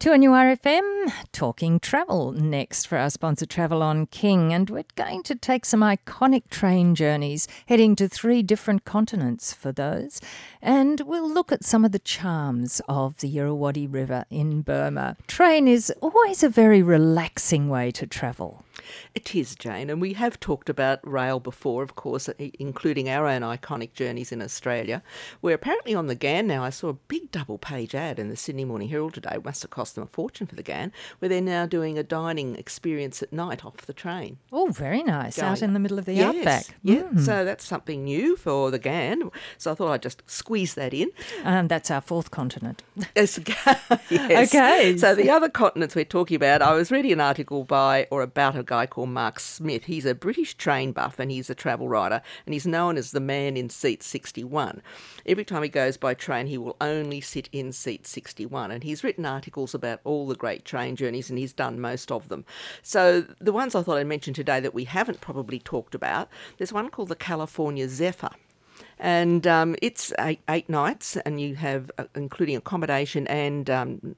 2NURFM, talking travel next for our sponsor Travel on King. And we're going to take some iconic train journeys, heading to three different continents for those. And we'll look at some of the charms of the Irrawaddy River in Burma. Train is always a very relaxing way to travel. It is, Jane, and we have talked about rail before, of course, including our own iconic journeys in Australia. We're apparently on the Ghan now, I saw a big double page ad in the Sydney Morning Herald today. It must have cost them a fortune for the Ghan, where they're now doing a dining experience at night off the train. Oh, very nice. Going, Out in the middle of the yes, outback. Yeah, mm. so that's something new for the Ghan. So I thought I'd just squeeze that in. Um, that's our fourth continent. yes. Okay. So the other continents we're talking about, I was reading an article by or about a guy called Mark Smith. He's a British train buff and he's a travel writer, and he's known as the man in seat 61. Every time he goes by train, he will only sit in seat 61, and he's written articles about all the great train journeys, and he's done most of them. So the ones I thought I'd mention today that we haven't probably talked about, there's one called the California Zephyr and um, it's eight, eight nights, and you have uh, including accommodation and um,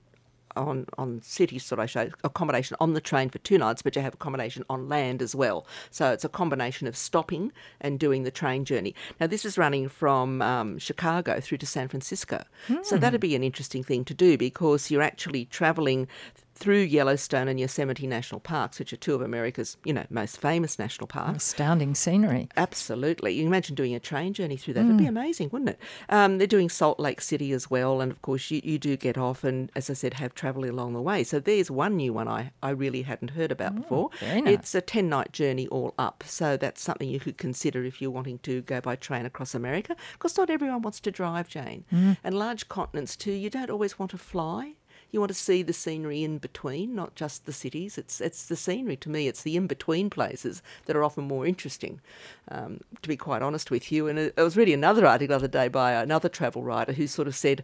on on city sort I show accommodation on the train for two nights, but you have accommodation on land as well. So it's a combination of stopping and doing the train journey. Now this is running from um, Chicago through to San Francisco, mm. so that'd be an interesting thing to do because you're actually travelling through Yellowstone and Yosemite National Parks, which are two of America's, you know, most famous national parks. Astounding scenery. Absolutely. You can imagine doing a train journey through that. Mm. It'd be amazing, wouldn't it? Um, they're doing Salt Lake City as well, and of course you, you do get off and, as I said, have travel along the way. So there's one new one I, I really hadn't heard about oh, before. Nice. It's a 10-night journey all up, so that's something you could consider if you're wanting to go by train across America, because not everyone wants to drive, Jane. Mm. And large continents too, you don't always want to fly you want to see the scenery in between, not just the cities. It's it's the scenery to me. It's the in between places that are often more interesting. Um, to be quite honest with you, and it, it was really another article the other day by another travel writer who sort of said,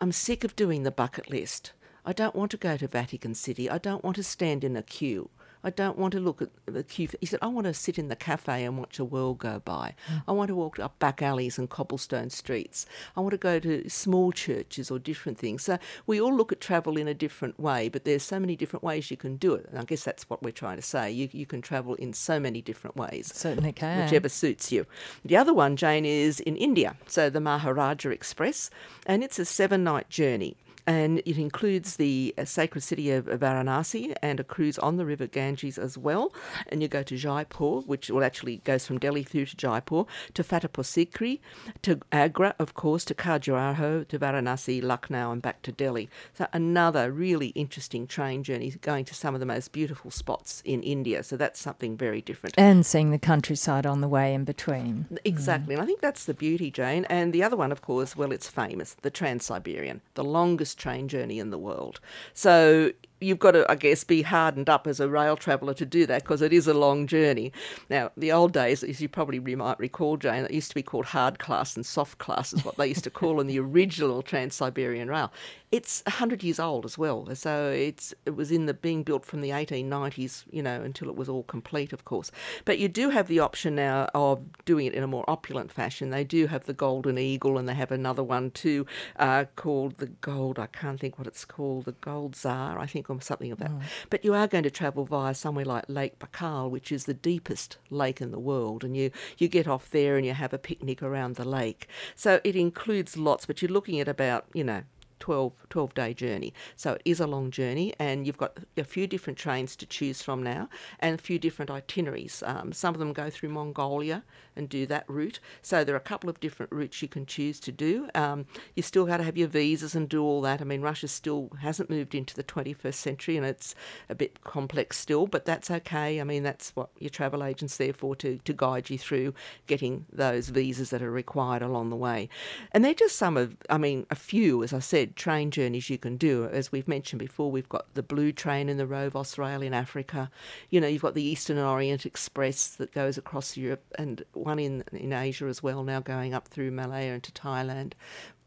"I'm sick of doing the bucket list." I don't want to go to Vatican City. I don't want to stand in a queue. I don't want to look at the queue. He said, I want to sit in the cafe and watch the world go by. Mm. I want to walk up back alleys and cobblestone streets. I want to go to small churches or different things. So we all look at travel in a different way, but there's so many different ways you can do it. And I guess that's what we're trying to say. You, you can travel in so many different ways. Certainly can. Whichever suits you. The other one, Jane, is in India. So the Maharaja Express, and it's a seven night journey and it includes the uh, sacred city of Varanasi and a cruise on the river Ganges as well. And you go to Jaipur, which will actually goes from Delhi through to Jaipur, to Fatehpur Sikri, to Agra, of course, to Khajuraho, to Varanasi, Lucknow, and back to Delhi. So another really interesting train journey going to some of the most beautiful spots in India. So that's something very different. And seeing the countryside on the way in between. Exactly. Mm. And I think that's the beauty, Jane. And the other one, of course, well, it's famous, the Trans Siberian, the longest train journey in the world. So you've got to, I guess, be hardened up as a rail traveller to do that because it is a long journey. Now, the old days, as you probably might recall, Jane, it used to be called hard class and soft class, is what they used to call in the original Trans Siberian Rail. It's 100 years old as well, so it's it was in the being built from the 1890s, you know, until it was all complete, of course. But you do have the option now of doing it in a more opulent fashion. They do have the Golden Eagle, and they have another one too uh, called the Gold. I can't think what it's called, the Gold Tsar, I think or something of that. Mm. But you are going to travel via somewhere like Lake Baikal, which is the deepest lake in the world, and you, you get off there and you have a picnic around the lake. So it includes lots, but you're looking at about, you know, 12, 12 day journey. So it is a long journey, and you've got a few different trains to choose from now and a few different itineraries. Um, some of them go through Mongolia and do that route. So there are a couple of different routes you can choose to do. Um, you still got to have your visas and do all that. I mean, Russia still hasn't moved into the 21st century and it's a bit complex still, but that's okay. I mean, that's what your travel agent's there for to, to guide you through getting those visas that are required along the way. And they're just some of, I mean, a few, as I said, train journeys you can do. As we've mentioned before, we've got the Blue Train in the Rovos Rail in Africa. You know, you've got the Eastern Orient Express that goes across Europe, and one in in Asia as well, now going up through Malaya into Thailand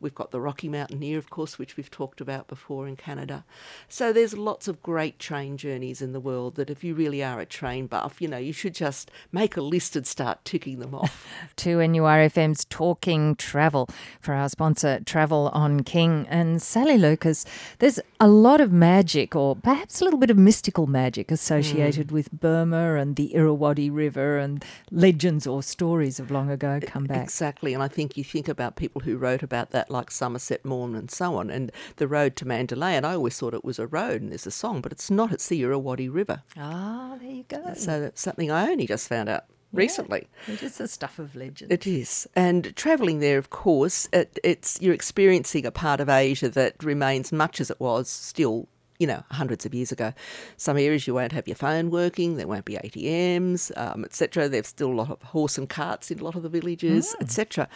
We've got the Rocky Mountaineer, of course, which we've talked about before in Canada. So there's lots of great train journeys in the world that if you really are a train buff, you know, you should just make a list and start ticking them off. to NURFM's Talking Travel for our sponsor, Travel on King. And Sally Lucas, there's a lot of magic, or perhaps a little bit of mystical magic, associated mm. with Burma and the Irrawaddy River and legends or stories of long ago come back. Exactly. And I think you think about people who wrote about that, like Somerset Maugham and so on, and the road to Mandalay. And I always thought it was a road and there's a song, but it's not. It's the Irrawaddy River. Ah, there you go. So that's something I only just found out recently. Yeah, it is the stuff of legend. It is, and travelling there, of course, it, it's you're experiencing a part of Asia that remains much as it was still you know, hundreds of years ago. Some areas you won't have your phone working, there won't be ATMs, um, etc. There's still a lot of horse and carts in a lot of the villages, mm. etc.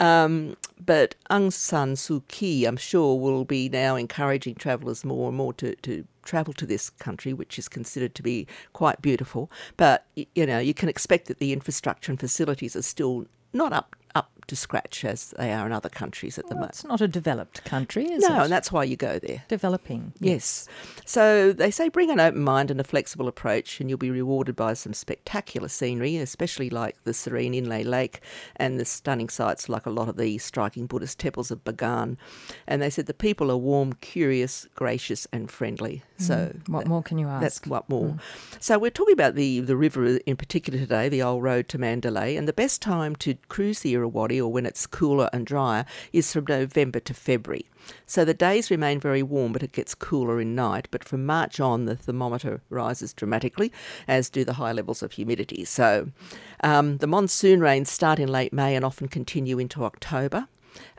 Um, but Aung San Suu Kyi, I'm sure, will be now encouraging travellers more and more to, to travel to this country, which is considered to be quite beautiful. But, you know, you can expect that the infrastructure and facilities are still not up up to scratch as they are in other countries at well, the moment. It's not a developed country, is no, it? No, and that's why you go there. Developing. Yes. yes. So they say bring an open mind and a flexible approach, and you'll be rewarded by some spectacular scenery, especially like the serene Inle Lake and the stunning sights like a lot of the striking Buddhist temples of Bagan. And they said the people are warm, curious, gracious, and friendly. Mm. So what that, more can you ask? That's what more. Mm. So we're talking about the the river in particular today, the old road to Mandalay, and the best time to cruise the Irrawaddy or when it's cooler and drier is from November to February. So the days remain very warm, but it gets cooler in night. But from March on, the thermometer rises dramatically, as do the high levels of humidity. So um, the monsoon rains start in late May and often continue into October.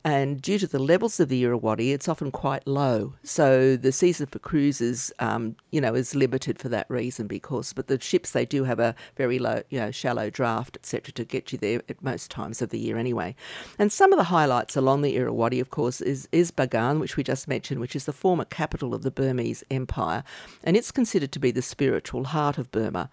And due to the levels of the Irrawaddy, it's often quite low. So the season for cruises, um, you know, is limited for that reason because, but the ships, they do have a very low, you know, shallow draft, etc., to get you there at most times of the year anyway. And some of the highlights along the Irrawaddy, of course, is, is Bagan, which we just mentioned, which is the former capital of the Burmese Empire. And it's considered to be the spiritual heart of Burma.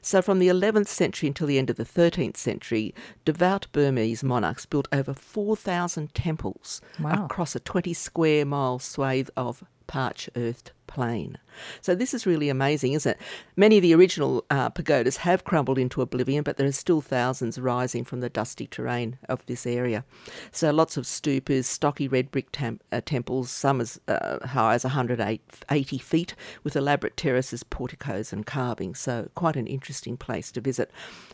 So from the 11th century until the end of the 13th century, devout Burmese monarchs built over 4,000 temples temples wow. across a 20 square mile swathe of parch earthed plain. So this is really amazing, isn't it? Many of the original uh, pagodas have crumbled into oblivion, but there are still thousands rising from the dusty terrain of this area. So lots of stupas, stocky red brick uh, temples, some as uh, high as 180 feet, with elaborate terraces, porticos, and carvings. So quite an interesting place to visit.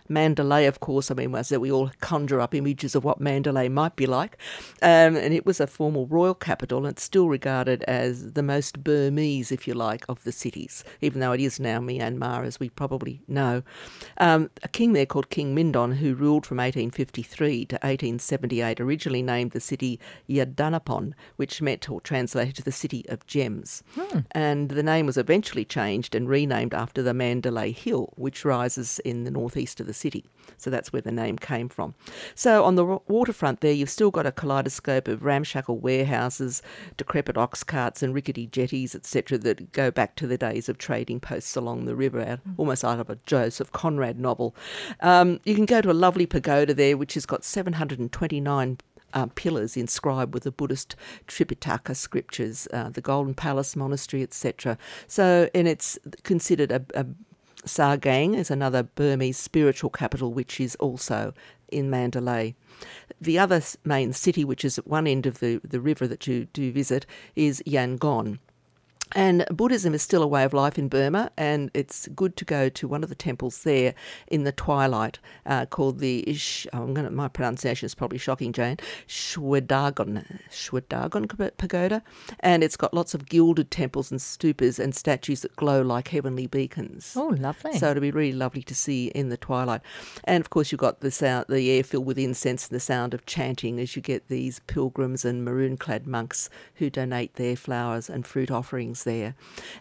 Mandalay, of course, I mean, was that we all conjure up images of what Mandalay might be like. Um, and it was a formal royal capital and it's still regarded as the most Burmese, if you like, of the cities, even though it is now Myanmar, as we probably know. Um, a king there called King Mindon, who ruled from 1853 to 1878, originally named the city Yadanapon, which meant or translated to the city of gems. Hmm. And the name was eventually changed and renamed after the Mandalay Hill, which rises in the northeast of the city. So that's where the name came from. So on the waterfront there, you've still got a kaleidoscope of ramshackle warehouses, decrepit ox carts, and rickety jetties, etc., that go back to the days of trading posts along the river, mm. almost out of a Joseph Conrad novel. Um, you can go to a lovely pagoda there, which has got 729 uh, pillars inscribed with the Buddhist Tripitaka scriptures, uh, the Golden Palace Monastery, etc. So, and it's considered a, a Sagaing is another Burmese spiritual capital, which is also in Mandalay. The other main city, which is at one end of the, the river that you do visit, is Yangon. And Buddhism is still a way of life in Burma, and it's good to go to one of the temples there in the twilight uh, called the Ish. Oh, I'm gonna, my pronunciation is probably shocking, Jane. Shwedagon, Shwedagon Pagoda, and it's got lots of gilded temples and stupas and statues that glow like heavenly beacons. Oh, lovely! So it'll be really lovely to see in the twilight. And of course, you've got the sound, the air filled with incense and the sound of chanting as you get these pilgrims and maroon-clad monks who donate their flowers and fruit offerings there.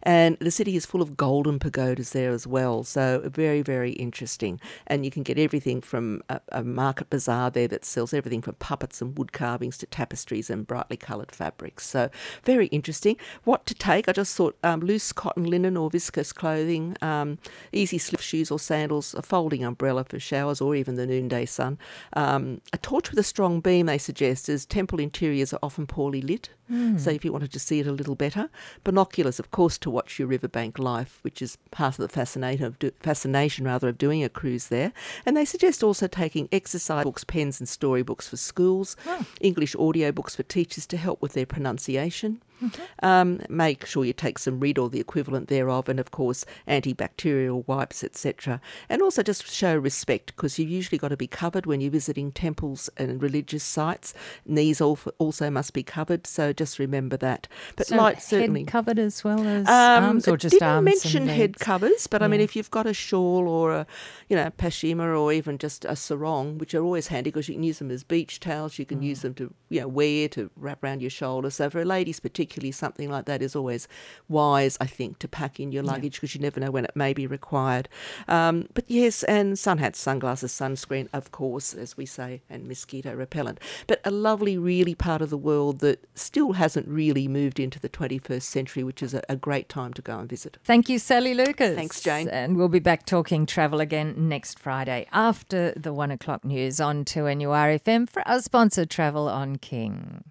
And the city is full of golden pagodas there as well. So very, very interesting. And you can get everything from a, a market bazaar there that sells everything from puppets and wood carvings to tapestries and brightly coloured fabrics. So very interesting. What to take? I just thought um, loose cotton linen or viscose clothing, um, easy slip shoes or sandals, a folding umbrella for showers or even the noonday sun. Um, a torch with a strong beam, they suggest, as temple interiors are often poorly lit. Mm. So if you wanted to see it a little better, binoculars, of course, to watch your riverbank life, which is part of the fascination of do, fascination rather of doing a cruise there. And they suggest also taking exercise books, pens, and storybooks for schools, oh. English audio books for teachers to help with their pronunciation. Mm-hmm. Um, make sure you take some Rid or the equivalent thereof, and of course antibacterial wipes, etc. And also just show respect because you've usually got to be covered when you're visiting temples and religious sites. Knees also must be covered, so just remember that. But so light certainly covered as well as um, arms, or just didn't arms. mention head covers, but yeah. I mean if you've got a shawl or a you know pashmina or even just a sarong, which are always handy because you can use them as beach towels, you can mm. use them to you know wear to wrap around your shoulder. So for ladies particularly particularly something like that is always wise, I think, to pack in your luggage because yeah. you never know when it may be required. Um, but yes, and sun hats, sunglasses, sunscreen, of course, as we say, and mosquito repellent. But a lovely, really part of the world that still hasn't really moved into the 21st century, which is a, a great time to go and visit. Thank you, Sally Lucas. Thanks, Jane. And we'll be back talking travel again next Friday after the one o'clock news on 2NURFM for our sponsor, Travel on King.